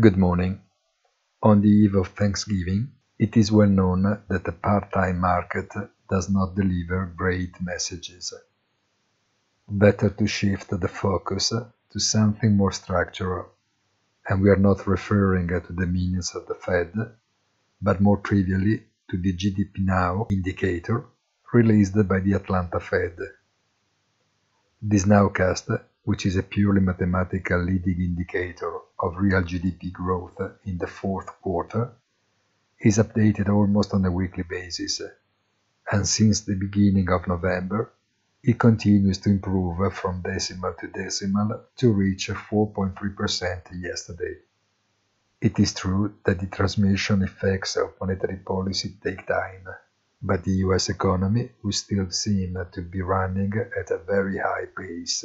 Good morning. On the eve of Thanksgiving, it is well known that the part-time market does not deliver great messages. Better to shift the focus to something more structural, and we are not referring to the minions of the Fed, but more trivially to the GDP Now indicator released by the Atlanta Fed. This nowcast which is a purely mathematical leading indicator of real GDP growth in the fourth quarter, is updated almost on a weekly basis, and since the beginning of November, it continues to improve from decimal to decimal to reach 4.3% yesterday. It is true that the transmission effects of monetary policy take time, but the US economy will still seem to be running at a very high pace.